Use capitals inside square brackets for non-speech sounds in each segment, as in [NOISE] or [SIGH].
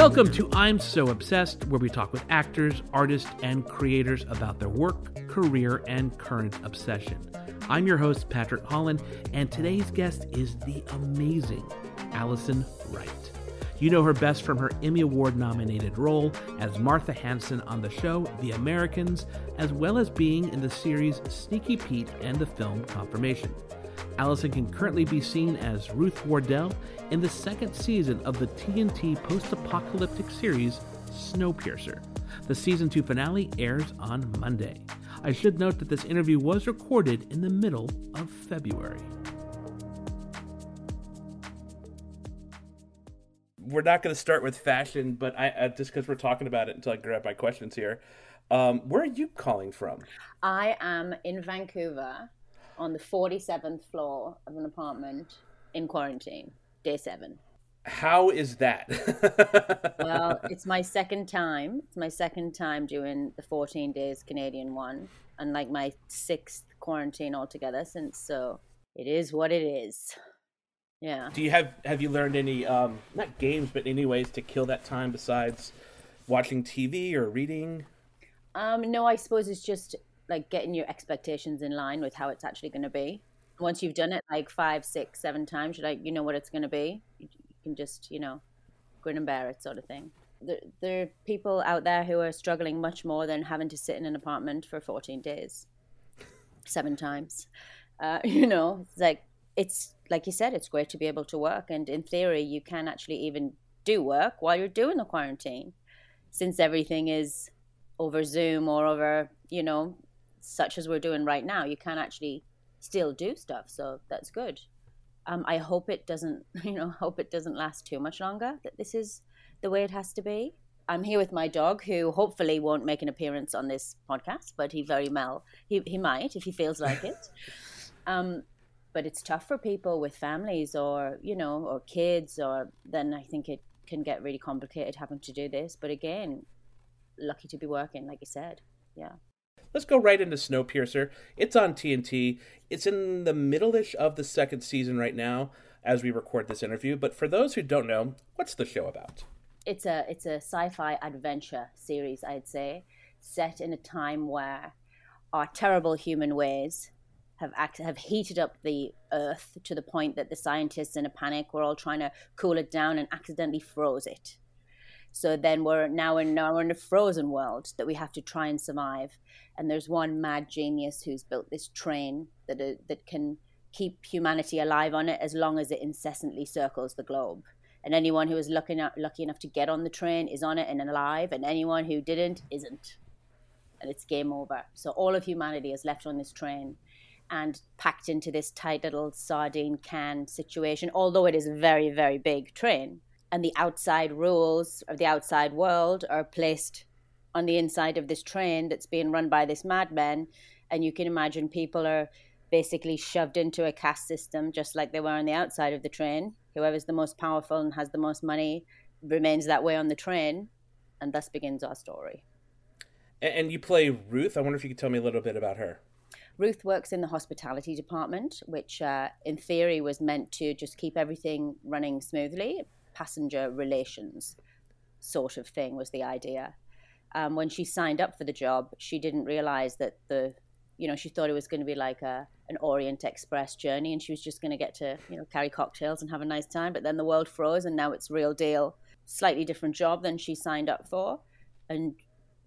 Welcome to I'm So Obsessed, where we talk with actors, artists, and creators about their work, career, and current obsession. I'm your host, Patrick Holland, and today's guest is the amazing Alison Wright. You know her best from her Emmy Award nominated role as Martha Hanson on the show The Americans, as well as being in the series Sneaky Pete and the film Confirmation. Alison can currently be seen as Ruth Wardell in the second season of the TNT post apocalyptic series Snowpiercer. The season 2 finale airs on Monday. I should note that this interview was recorded in the middle of February. we're not going to start with fashion, but I, uh, just because we're talking about it until I grab my questions here. Um, where are you calling from? I am in Vancouver on the 47th floor of an apartment in quarantine, day seven. How is that? [LAUGHS] well, it's my second time. It's my second time doing the 14 days Canadian one, and like my sixth quarantine altogether since. So it is what it is. Yeah. Do you have have you learned any um not games but any ways to kill that time besides watching TV or reading? Um no, I suppose it's just like getting your expectations in line with how it's actually going to be. Once you've done it like five, six, seven times, you like you know what it's going to be. You, can just you know grin and bear it, sort of thing. There, there are people out there who are struggling much more than having to sit in an apartment for 14 days, seven times. Uh, [LAUGHS] you know, it's like it's like you said, it's great to be able to work. And in theory, you can actually even do work while you're doing the quarantine, since everything is over Zoom or over, you know, such as we're doing right now. You can actually still do stuff. So that's good. Um, I hope it doesn't, [LAUGHS] you know, hope it doesn't last too much longer. That this is the way it has to be. I'm here with my dog, who hopefully won't make an appearance on this podcast, but he very well he he might if he feels like it. [LAUGHS] Um, but it's tough for people with families or you know or kids or then i think it can get really complicated having to do this but again lucky to be working like you said yeah let's go right into snowpiercer. It's on tnt it's in the middle-ish of the second season right now as we record this interview but for those who don't know what's the show about? It's a it's a sci-fi adventure series i'd say set in a time where our terrible human ways have act- have heated up the earth to the point that the scientists in a panic were all trying to cool it down and accidentally froze it. So then we're now in now we're in a frozen world that we have to try and survive. And there's one mad genius who's built this train that uh, that can keep humanity alive on it as long as it incessantly circles the globe. And anyone who is lucky enough, lucky enough to get on the train is on it and alive, and anyone who didn't isn't. And it's game over. So all of humanity is left on this train and packed into this tight little sardine can situation, although it is a very, very big train. And the outside rules of the outside world are placed on the inside of this train that's being run by this madman. And you can imagine people are basically shoved into a caste system just like they were on the outside of the train. Whoever's the most powerful and has the most money remains that way on the train. And thus begins our story. And you play Ruth. I wonder if you could tell me a little bit about her. Ruth works in the hospitality department, which uh, in theory was meant to just keep everything running smoothly. Passenger relations sort of thing was the idea. Um, when she signed up for the job, she didn't realize that the, you know, she thought it was going to be like a an Orient Express journey, and she was just going to get to, you know, carry cocktails and have a nice time. But then the world froze, and now it's real deal, slightly different job than she signed up for, and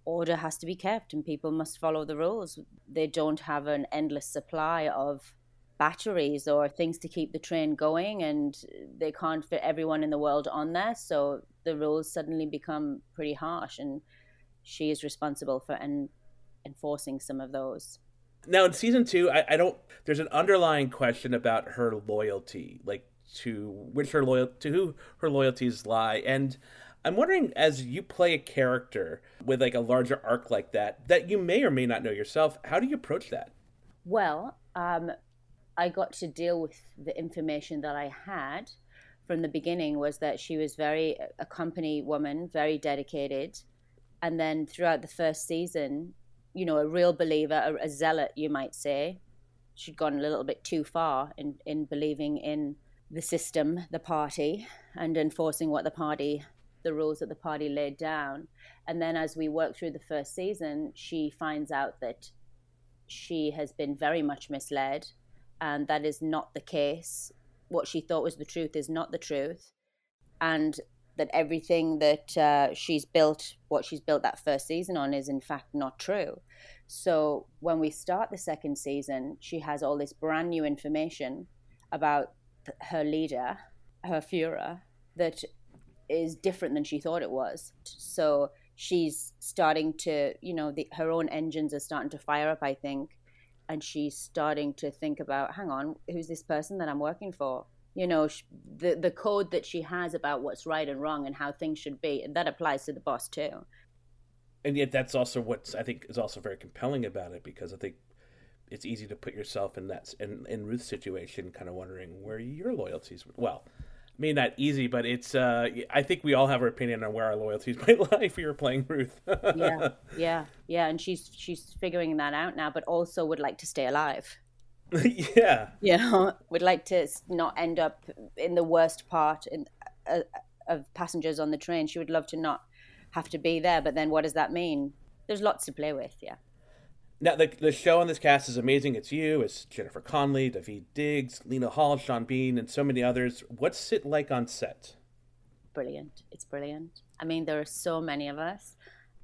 order has to be kept and people must follow the rules. They don't have an endless supply of batteries or things to keep the train going and they can't fit everyone in the world on there. So the rules suddenly become pretty harsh and she is responsible for en- enforcing some of those. Now in season two I, I don't there's an underlying question about her loyalty like to which her loyal to who her loyalties lie. And I'm wondering, as you play a character with like a larger arc like that, that you may or may not know yourself, how do you approach that? Well, um, I got to deal with the information that I had from the beginning was that she was very a company woman, very dedicated, and then throughout the first season, you know, a real believer, a, a zealot, you might say. She'd gone a little bit too far in in believing in the system, the party, and enforcing what the party the rules that the party laid down. And then as we work through the first season, she finds out that she has been very much misled, and that is not the case. What she thought was the truth is not the truth, and that everything that uh, she's built, what she's built that first season on, is in fact not true. So when we start the second season, she has all this brand new information about her leader, her Führer, that is different than she thought it was. So she's starting to, you know, the, her own engines are starting to fire up, I think. And she's starting to think about, hang on, who's this person that I'm working for? You know, the the code that she has about what's right and wrong and how things should be, and that applies to the boss too. And yet, that's also what I think is also very compelling about it because I think it's easy to put yourself in that in, in Ruth's situation, kind of wondering where your loyalties. Well, Mean, not easy, but it's. Uh, I think we all have our opinion on where our loyalties [LAUGHS] might lie if you were playing Ruth. yeah, [LAUGHS] yeah, yeah, and she's she's figuring that out now, but also would like to stay alive. [LAUGHS] yeah, you know, would like to not end up in the worst part in, uh, of passengers on the train. She would love to not have to be there, but then what does that mean? There's lots to play with. Yeah. Now, the, the show on this cast is amazing. It's you, it's Jennifer Connelly, Daveed Diggs, Lena Hall, Sean Bean, and so many others. What's it like on set? Brilliant. It's brilliant. I mean, there are so many of us,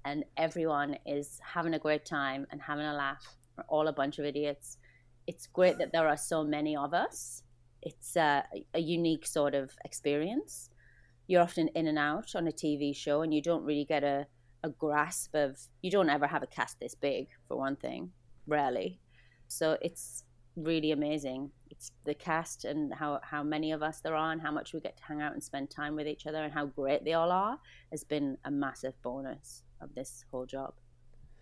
and everyone is having a great time and having a laugh. We're all a bunch of idiots. It's great that there are so many of us. It's a, a unique sort of experience. You're often in and out on a TV show, and you don't really get a a grasp of you don't ever have a cast this big for one thing rarely. So it's really amazing. It's the cast and how how many of us there are and how much we get to hang out and spend time with each other and how great they all are has been a massive bonus of this whole job.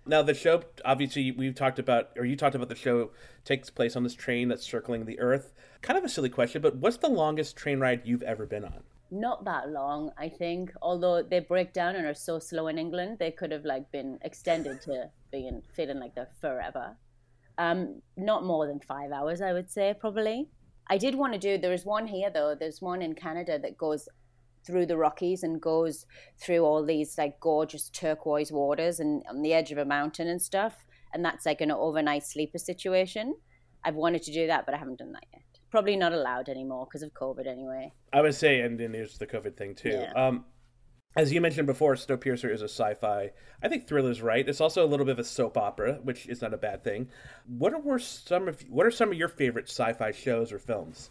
Now the show obviously we've talked about or you talked about the show takes place on this train that's circling the earth. Kind of a silly question but what's the longest train ride you've ever been on not that long, I think. Although they break down and are so slow in England, they could have like been extended to being feeling like they're forever. Um, not more than five hours, I would say, probably. I did want to do. There is one here though. There's one in Canada that goes through the Rockies and goes through all these like gorgeous turquoise waters and on the edge of a mountain and stuff. And that's like an overnight sleeper situation. I've wanted to do that, but I haven't done that yet probably not allowed anymore because of COVID anyway. I would say, and then there's the COVID thing too. Yeah. Um, as you mentioned before, Snowpiercer is a sci-fi. I think thriller's right. It's also a little bit of a soap opera, which is not a bad thing. What were some of what are some of your favorite sci-fi shows or films?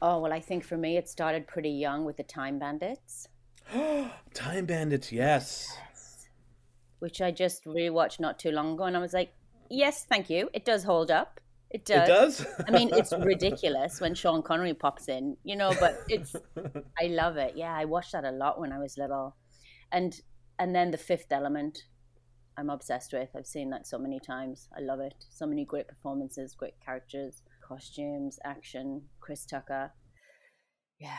Oh well, I think for me it started pretty young with the Time Bandits. [GASPS] Time Bandits, yes. yes. Which I just rewatched not too long ago, and I was like, yes, thank you. It does hold up. It does. It does. I mean, it's [LAUGHS] ridiculous when Sean Connery pops in, you know, but it's. [LAUGHS] I love it. Yeah, I watched that a lot when I was little, and and then the Fifth Element, I'm obsessed with. I've seen that so many times. I love it. So many great performances, great characters, costumes, action. Chris Tucker. Yeah,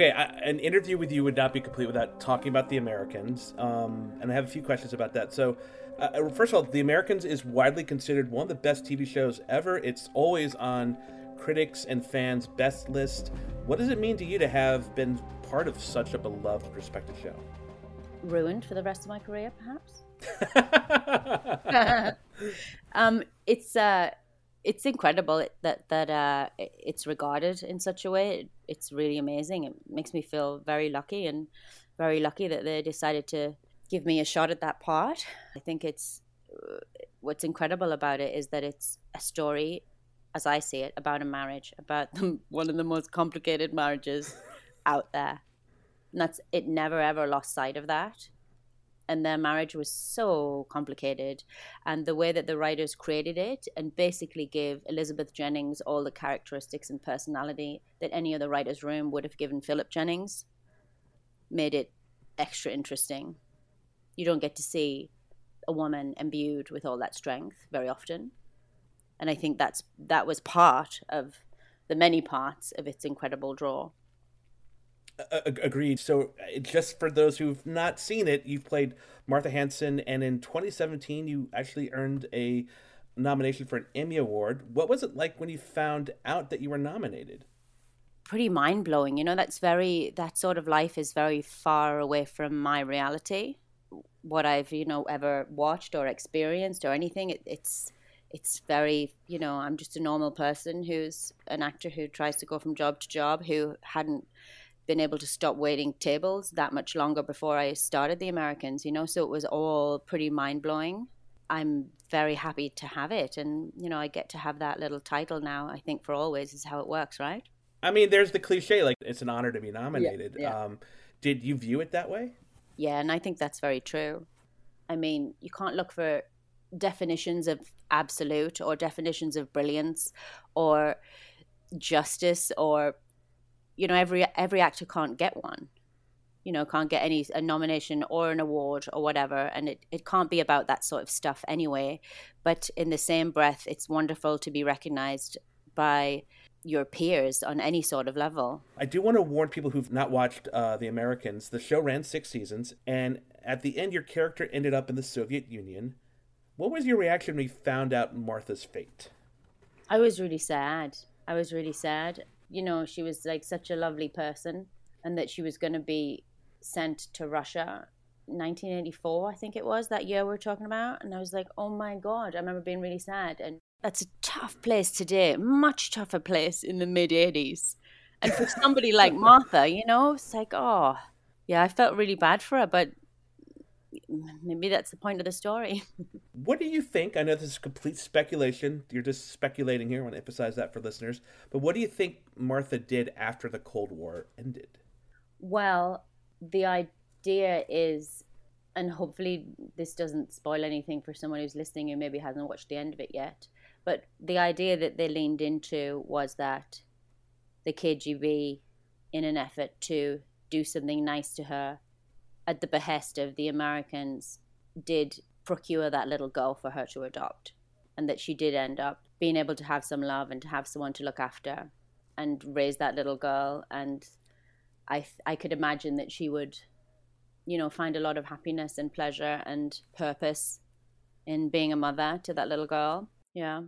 Okay, I, an interview with you would not be complete without talking about the Americans, um, and I have a few questions about that. So, uh, uh, first of all, the Americans is widely considered one of the best TV shows ever. It's always on critics and fans' best list. What does it mean to you to have been part of such a beloved, respected show? Ruined for the rest of my career, perhaps. [LAUGHS] [LAUGHS] um, it's uh, it's incredible that that uh, it's regarded in such a way. It's really amazing. It makes me feel very lucky and very lucky that they decided to give me a shot at that part. I think it's uh, what's incredible about it is that it's a story, as I see it, about a marriage, about [LAUGHS] the, one of the most complicated marriages out there. And that's it. Never ever lost sight of that, and their marriage was so complicated and the way that the writers created it and basically gave elizabeth jennings all the characteristics and personality that any other writer's room would have given philip jennings made it extra interesting. You don't get to see a woman imbued with all that strength very often. And i think that's that was part of the many parts of its incredible draw agreed. So, uh, just for those who've not seen it, you've played Martha Hanson, and in 2017, you actually earned a nomination for an Emmy Award. What was it like when you found out that you were nominated? Pretty mind blowing. You know, that's very, that sort of life is very far away from my reality. What I've, you know, ever watched or experienced or anything. It, it's, it's very, you know, I'm just a normal person who's an actor who tries to go from job to job, who hadn't been able to stop waiting tables that much longer before I started the Americans, you know, so it was all pretty mind blowing. I'm very happy to have it. And, you know, I get to have that little title now, I think, for always is how it works, right? I mean, there's the cliche, like, it's an honor to be nominated. Yeah, yeah. Um, did you view it that way? Yeah, and I think that's very true. I mean, you can't look for definitions of absolute or definitions of brilliance or justice or you know every every actor can't get one you know can't get any a nomination or an award or whatever and it, it can't be about that sort of stuff anyway. But in the same breath it's wonderful to be recognized by your peers on any sort of level. I do want to warn people who've not watched uh, the americans the show ran six seasons and at the end your character ended up in the soviet union. What was your reaction when you found out martha's fate? I was really sad. I was really sad you know, she was like such a lovely person and that she was going to be sent to Russia 1984, I think it was that year we are talking about. And I was like, oh my God, I remember being really sad. And that's a tough place today, much tougher place in the mid 80s. And for somebody like [LAUGHS] Martha, you know, it's like, oh, yeah, I felt really bad for her, but maybe that's the point of the story. [LAUGHS] what do you think? I know this is complete speculation. You're just speculating here. I want to emphasize that for listeners. But what do you think Martha did after the Cold War ended? Well, the idea is, and hopefully this doesn't spoil anything for someone who's listening who maybe hasn't watched the end of it yet. But the idea that they leaned into was that the KGB, in an effort to do something nice to her, at the behest of the Americans, did procure that little girl for her to adopt. And that she did end up being able to have some love and to have someone to look after and raise that little girl. And I, I could imagine that she would, you know, find a lot of happiness and pleasure and purpose in being a mother to that little girl. Yeah.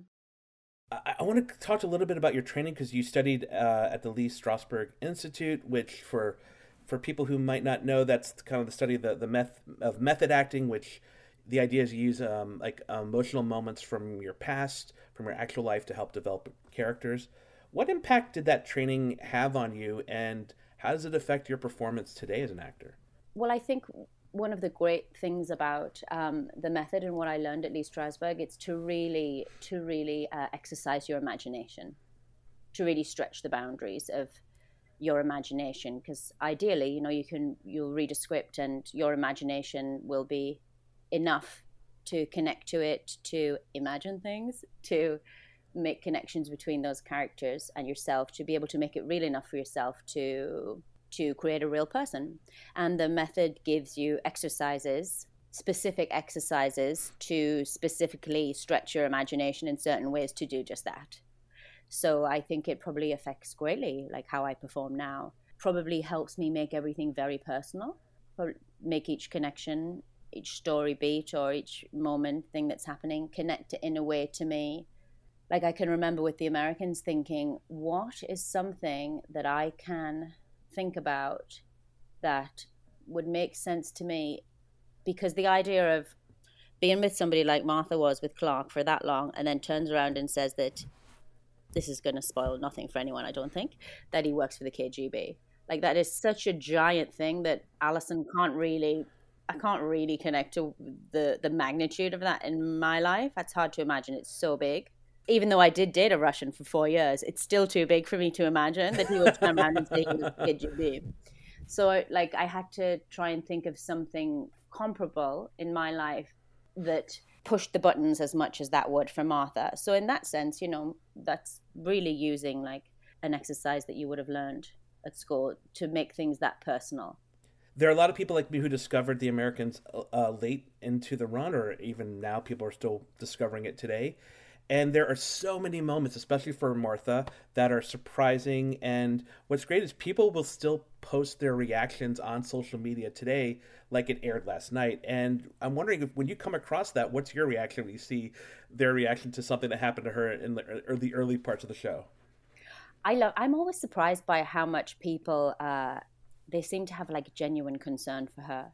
I, I want to talk a little bit about your training because you studied uh, at the Lee Strasberg Institute, which for for people who might not know, that's kind of the study of the, the meth, of method acting, which the idea is you use um, like emotional moments from your past, from your actual life to help develop characters. What impact did that training have on you, and how does it affect your performance today as an actor? Well, I think one of the great things about um, the method and what I learned at Lee Strasberg, it's to really, to really uh, exercise your imagination, to really stretch the boundaries of your imagination because ideally you know you can you'll read a script and your imagination will be enough to connect to it to imagine things to make connections between those characters and yourself to be able to make it real enough for yourself to to create a real person. And the method gives you exercises specific exercises to specifically stretch your imagination in certain ways to do just that so I think it probably affects greatly like how I perform now. Probably helps me make everything very personal, make each connection, each story beat or each moment thing that's happening connect in a way to me. Like I can remember with the Americans thinking, what is something that I can think about that would make sense to me? Because the idea of being with somebody like Martha was with Clark for that long and then turns around and says that this is going to spoil nothing for anyone, I don't think, that he works for the KGB. Like that is such a giant thing that Alison can't really I can't really connect to the the magnitude of that in my life. That's hard to imagine. It's so big. Even though I did date a Russian for four years, it's still too big for me to imagine that he would turn around and say he was KGB. So, like, I had to try and think of something comparable in my life that pushed the buttons as much as that would for Martha. So, in that sense, you know, that's really using like an exercise that you would have learned at school to make things that personal. There are a lot of people like me who discovered the Americans uh, late into the run, or even now people are still discovering it today. And there are so many moments, especially for Martha, that are surprising. And what's great is people will still post their reactions on social media today, like it aired last night. And I'm wondering if when you come across that, what's your reaction when you see their reaction to something that happened to her in the early, early parts of the show? I love. I'm always surprised by how much people uh, they seem to have like genuine concern for her.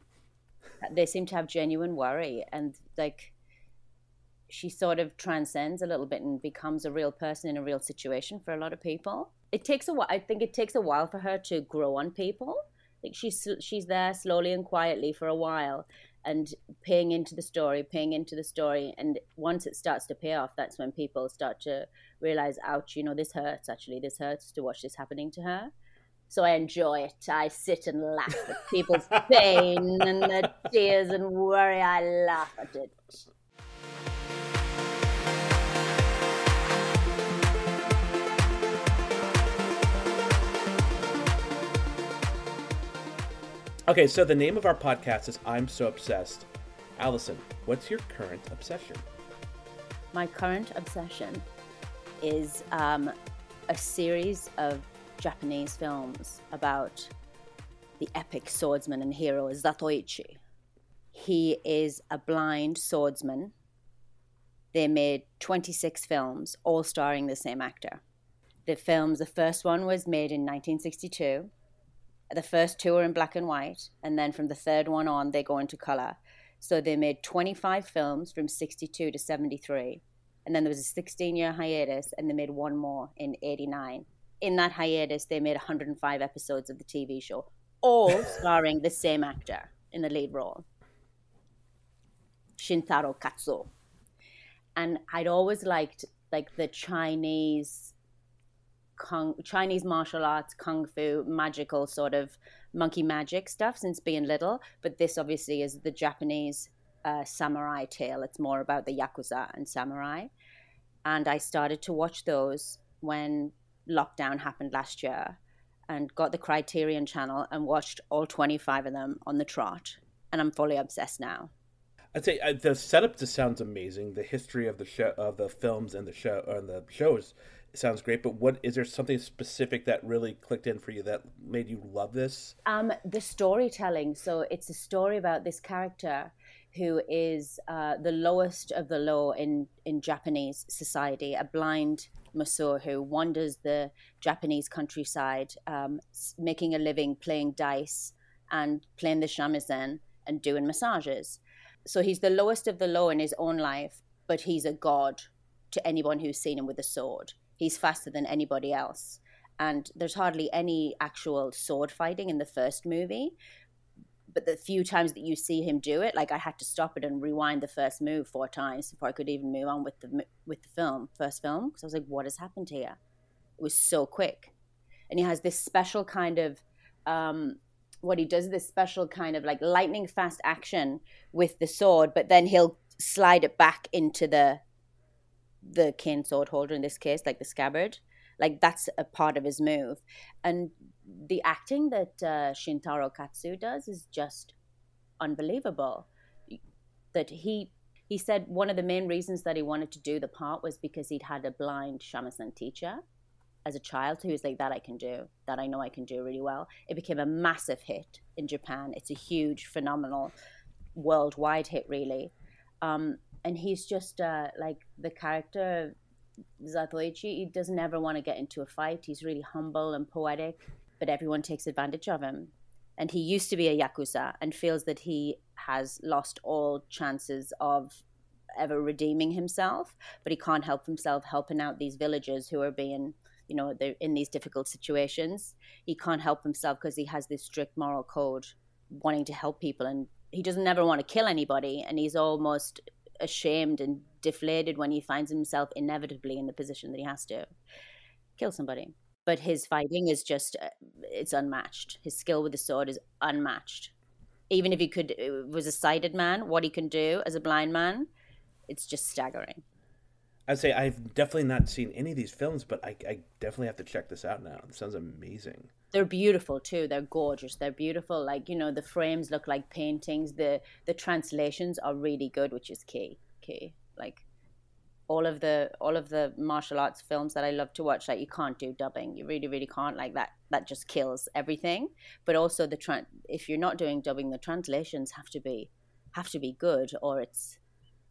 They seem to have genuine worry, and like she sort of transcends a little bit and becomes a real person in a real situation for a lot of people. It takes a while. I think it takes a while for her to grow on people. Like she's she's there slowly and quietly for a while, and paying into the story, paying into the story, and once it starts to pay off, that's when people start to realize, ouch, you know, this hurts. Actually, this hurts to watch this happening to her. So I enjoy it. I sit and laugh at people's [LAUGHS] pain and their tears and worry. I laugh at it. Okay, so the name of our podcast is I'm So Obsessed. Alison, what's your current obsession? My current obsession is um, a series of Japanese films about the epic swordsman and hero Zatoichi. He is a blind swordsman. They made 26 films, all starring the same actor. The films, the first one was made in 1962 the first two are in black and white, and then from the third one on, they go into color. So they made 25 films from 62 to 73. And then there was a 16 year hiatus, and they made one more in 89. In that hiatus, they made 105 episodes of the TV show, all [LAUGHS] starring the same actor in the lead role Shintaro Katsu. And I'd always liked like the Chinese kung, Chinese martial arts, kung fu, magical sort of monkey magic stuff since being little. But this obviously is the Japanese uh, samurai tale. It's more about the yakuza and samurai. And I started to watch those when lockdown happened last year and got the Criterion channel and watched all 25 of them on the trot. And I'm fully obsessed now. I'd say uh, the setup just sounds amazing. The history of the show, of the films and the show, and the shows sounds great, but what is there something specific that really clicked in for you that made you love this? Um, the storytelling. So it's a story about this character who is uh, the lowest of the low in in Japanese society, a blind masseur who wanders the Japanese countryside, um, making a living playing dice and playing the shamisen and doing massages. So he's the lowest of the low in his own life, but he's a god to anyone who's seen him with a sword he's faster than anybody else. And there's hardly any actual sword fighting in the first movie. But the few times that you see him do it, like I had to stop it and rewind the first move four times before I could even move on with the with the film, first film, because I was like, "What has happened here?" It was so quick, and he has this special kind of um, what he does this special kind of like lightning fast action with the sword, but then he'll slide it back into the the cane sword holder in this case, like the scabbard. Like that's a part of his move. And the acting that uh, Shintaro Katsu does is just unbelievable. That he he said one of the main reasons that he wanted to do the part was because he'd had a blind shamisen teacher as a child who was like that I can do that I know I can do really well. It became a massive hit in Japan. It's a huge, phenomenal, worldwide hit, really. Um, and he's just uh, like the character Zatoichi. He doesn't ever want to get into a fight. He's really humble and poetic, but everyone takes advantage of him. And he used to be a yakuza and feels that he has lost all chances of ever redeeming himself, but he can't help himself helping out these villagers who are being, you know, they're in these difficult situations. He can't help himself because he has this strict moral code wanting to help people and he doesn't ever want to kill anybody and he's almost ashamed and deflated when he finds himself inevitably in the position that he has to kill somebody. but his fighting is just uh, it's unmatched. His skill with the sword is unmatched. Even if he could uh, was a sighted man, what he can do as a blind man, it's just staggering. I'd say I've definitely not seen any of these films, but I, I definitely have to check this out now. It sounds amazing. They're beautiful too. They're gorgeous. They're beautiful. Like you know, the frames look like paintings. The the translations are really good, which is key. Key. Like all of the all of the martial arts films that I love to watch, like you can't do dubbing. You really, really can't. Like that that just kills everything. But also the tran if you're not doing dubbing, the translations have to be have to be good or it's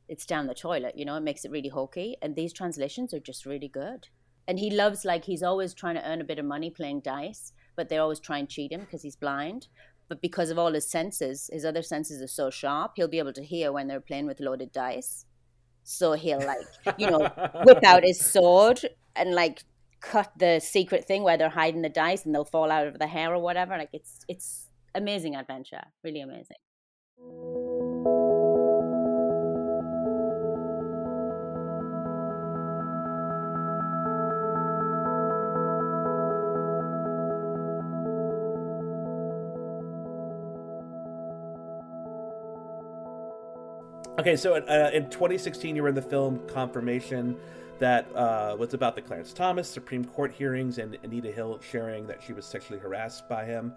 it's down the toilet, you know, it makes it really hokey. And these translations are just really good. And he loves like he's always trying to earn a bit of money playing dice, but they always try and cheat him because he's blind. But because of all his senses, his other senses are so sharp, he'll be able to hear when they're playing with loaded dice so he'll like, you know, [LAUGHS] whip out his sword and like cut the secret thing where they're hiding the dice and they'll fall out of the hair or whatever. Like it's it's amazing adventure, really amazing. Okay, so uh, in 2016, you were in the film Confirmation, that uh, was about the Clarence Thomas Supreme Court hearings and Anita Hill sharing that she was sexually harassed by him.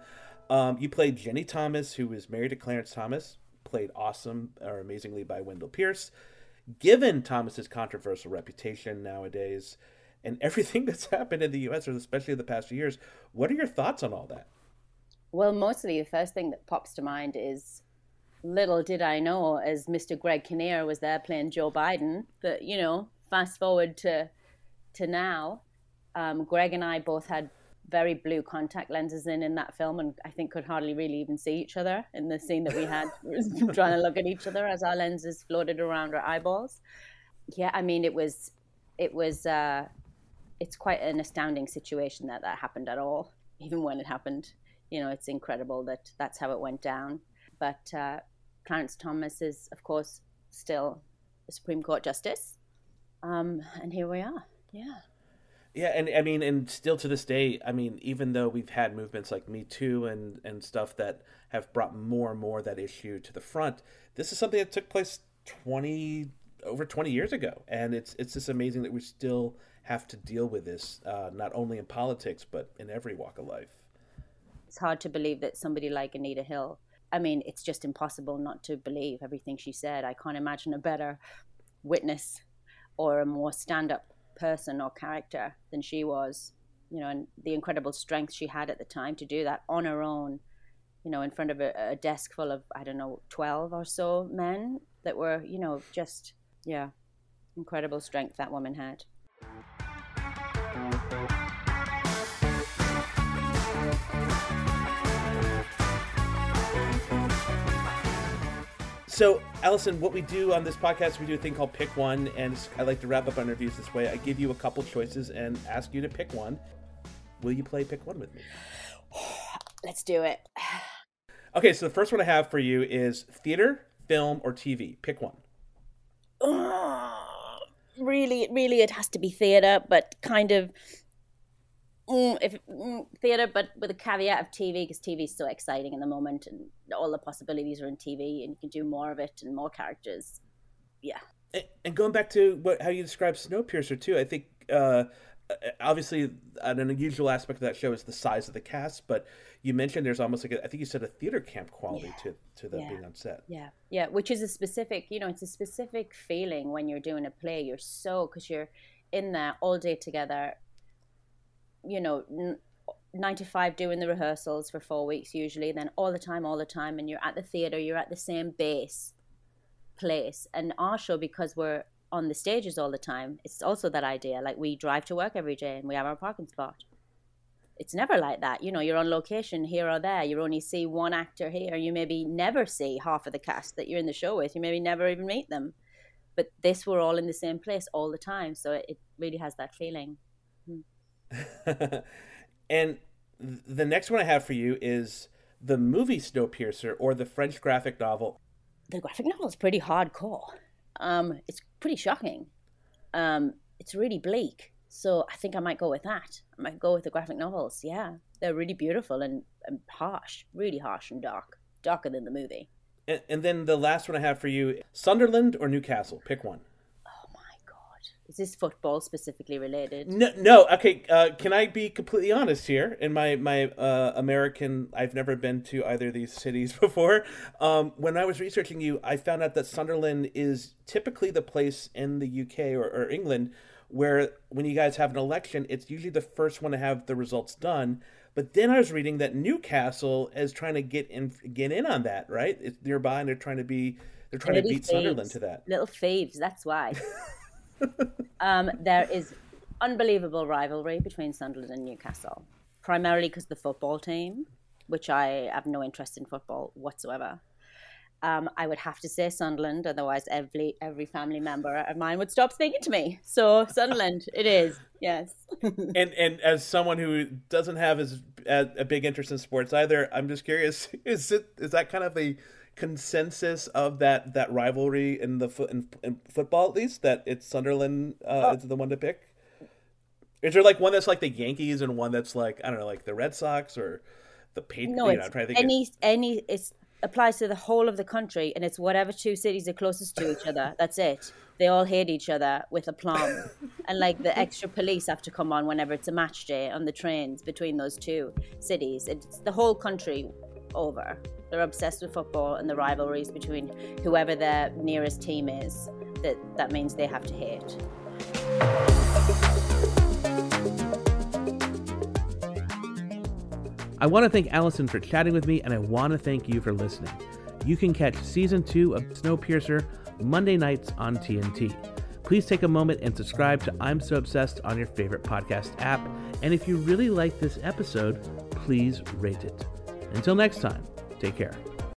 Um, you played Ginni Thomas, who was married to Clarence Thomas, played awesome or amazingly by Wendell Pierce. Given Thomas's controversial reputation nowadays and [LAUGHS] everything that's happened in the U.S., or especially in the past few years, what are your thoughts on all that? Well, mostly the first thing that pops to mind is little did I know, as Mr. Greg Kinnear was there playing Joe Biden, that you know, fast forward to to now, um, Greg and I both had very blue contact lenses in in that film, and I think could hardly really even see each other in the scene that we had, [LAUGHS] trying to look at each other as our lenses floated around our eyeballs. Yeah, I mean, it was it was uh, it's quite an astounding situation that that happened at all, even when it happened. You know, it's incredible that that's how it went down. But uh, Clarence Thomas is, of course, still a Supreme Court justice. Um, and here we are. Yeah. Yeah, and I mean, and still to this day, I mean, even though we've had movements like Me Too and and stuff that have brought more and more that issue to the front, this is something that took place twenty over twenty years ago, and it's it's just amazing that we still have to deal with this, uh, not only in politics but in every walk of life. It's hard to believe that somebody like Anita Hill I mean, it's just impossible not to believe everything she said. I can't imagine a better witness or a more stand up person or character than she was, you know, and the incredible strength she had at the time to do that on her own, you know, in front of a, a desk full of, I don't know, 12 or so men that were, you know, just, yeah, incredible strength that woman had. So, Alison, what we do on this podcast, we do a thing called Pick One, and I like to wrap up our interviews this way. I give you a couple choices and ask you to pick one. Will you play Pick One with me? [SIGHS] Let's do it. [SIGHS] Okay, so the first one I have for you is theater, film, or TV. Pick one. [SIGHS] really, really, it has to be theater, but kind of mm, if mm, theater, but with a caveat of TV because TV is so exciting in the moment, and all the possibilities are in TV, and you can do more of it and more characters. Yeah. And, going back to what how you describe Snowpiercer too, I think uh, obviously an unusual aspect of that show is the size of the cast, but you mentioned there's almost like a, I think you said a theater camp quality yeah. to to them yeah. being on set. Yeah, yeah, which is a specific, you know, it's a specific feeling when you're doing a play. You're so because you're in there all day together you know, nine to five doing the rehearsals for four weeks usually, then all the time, all the time, and you're at the theater, you're at the same base place. And our show, because we're on the stages all the time, it's also that idea. Like we drive to work every day and we have our parking spot. It's never like that. You know, you're on location here or there. You only see one actor here. You maybe never see half of the cast that you're in the show with. You maybe never even meet them. But this, we're all in the same place all the time. So it really has that feeling. [LAUGHS] And the next one I have for you is the movie Snowpiercer or the French graphic novel. The graphic novel is pretty hardcore. Um, it's pretty shocking. Um, it's really bleak. So I think I might go with that. I might go with the graphic novels. Yeah, they're really beautiful and, and harsh, really harsh and dark, darker than the movie. And, and then the last one I have for you: Sunderland or Newcastle. Pick one. Is this football specifically related? No, no. Okay, uh, can I be completely honest here? In my my uh, American, I've never been to either of these cities [LAUGHS] before. Um, when I was researching you, I found out that Sunderland is typically the place in the UK or, or England where when you guys have an election, it's usually the first one to have the results done. But then I was reading that Newcastle is trying to get in get in on that, right? It's nearby, and they're trying to be they're trying Little to beat thieves. Sunderland to that. Little faves, that's why. [LAUGHS] um, there is unbelievable rivalry between Sunderland and Newcastle, primarily because the football team, which I have no interest in football whatsoever um, I would have to say Sunderland, otherwise every every family member of mine would stop speaking to me. So Sunderland, it is, yes. [LAUGHS] and and as someone who doesn't have as, as, a big interest in sports either, I'm just curious: [LAUGHS] is it is that kind of a consensus of that that rivalry in the foot in, in, football at least that it's Sunderland uh, oh. is the one to pick? Is there like one that's like the Yankees and one that's like I don't know, like the Red Sox or the Patriots? No, it's you know, any any it's applies to the whole of the country, and it's whatever two cities are closest to each other. That's it. They all hate each other with aplomb, [LAUGHS] and like the extra police have to come on whenever it's a match day on the trains between those two cities. It's the whole country over. They're obsessed with football and the rivalries between whoever their nearest team is. That that means they have to hate. I want to thank Alison for chatting with me, and I want to thank you for listening. You can catch season two of Snowpiercer Monday nights on TNT. Please take a moment and subscribe to I'm So Obsessed on your favorite podcast app. And if you really like this episode, please rate it. Until next time, take care.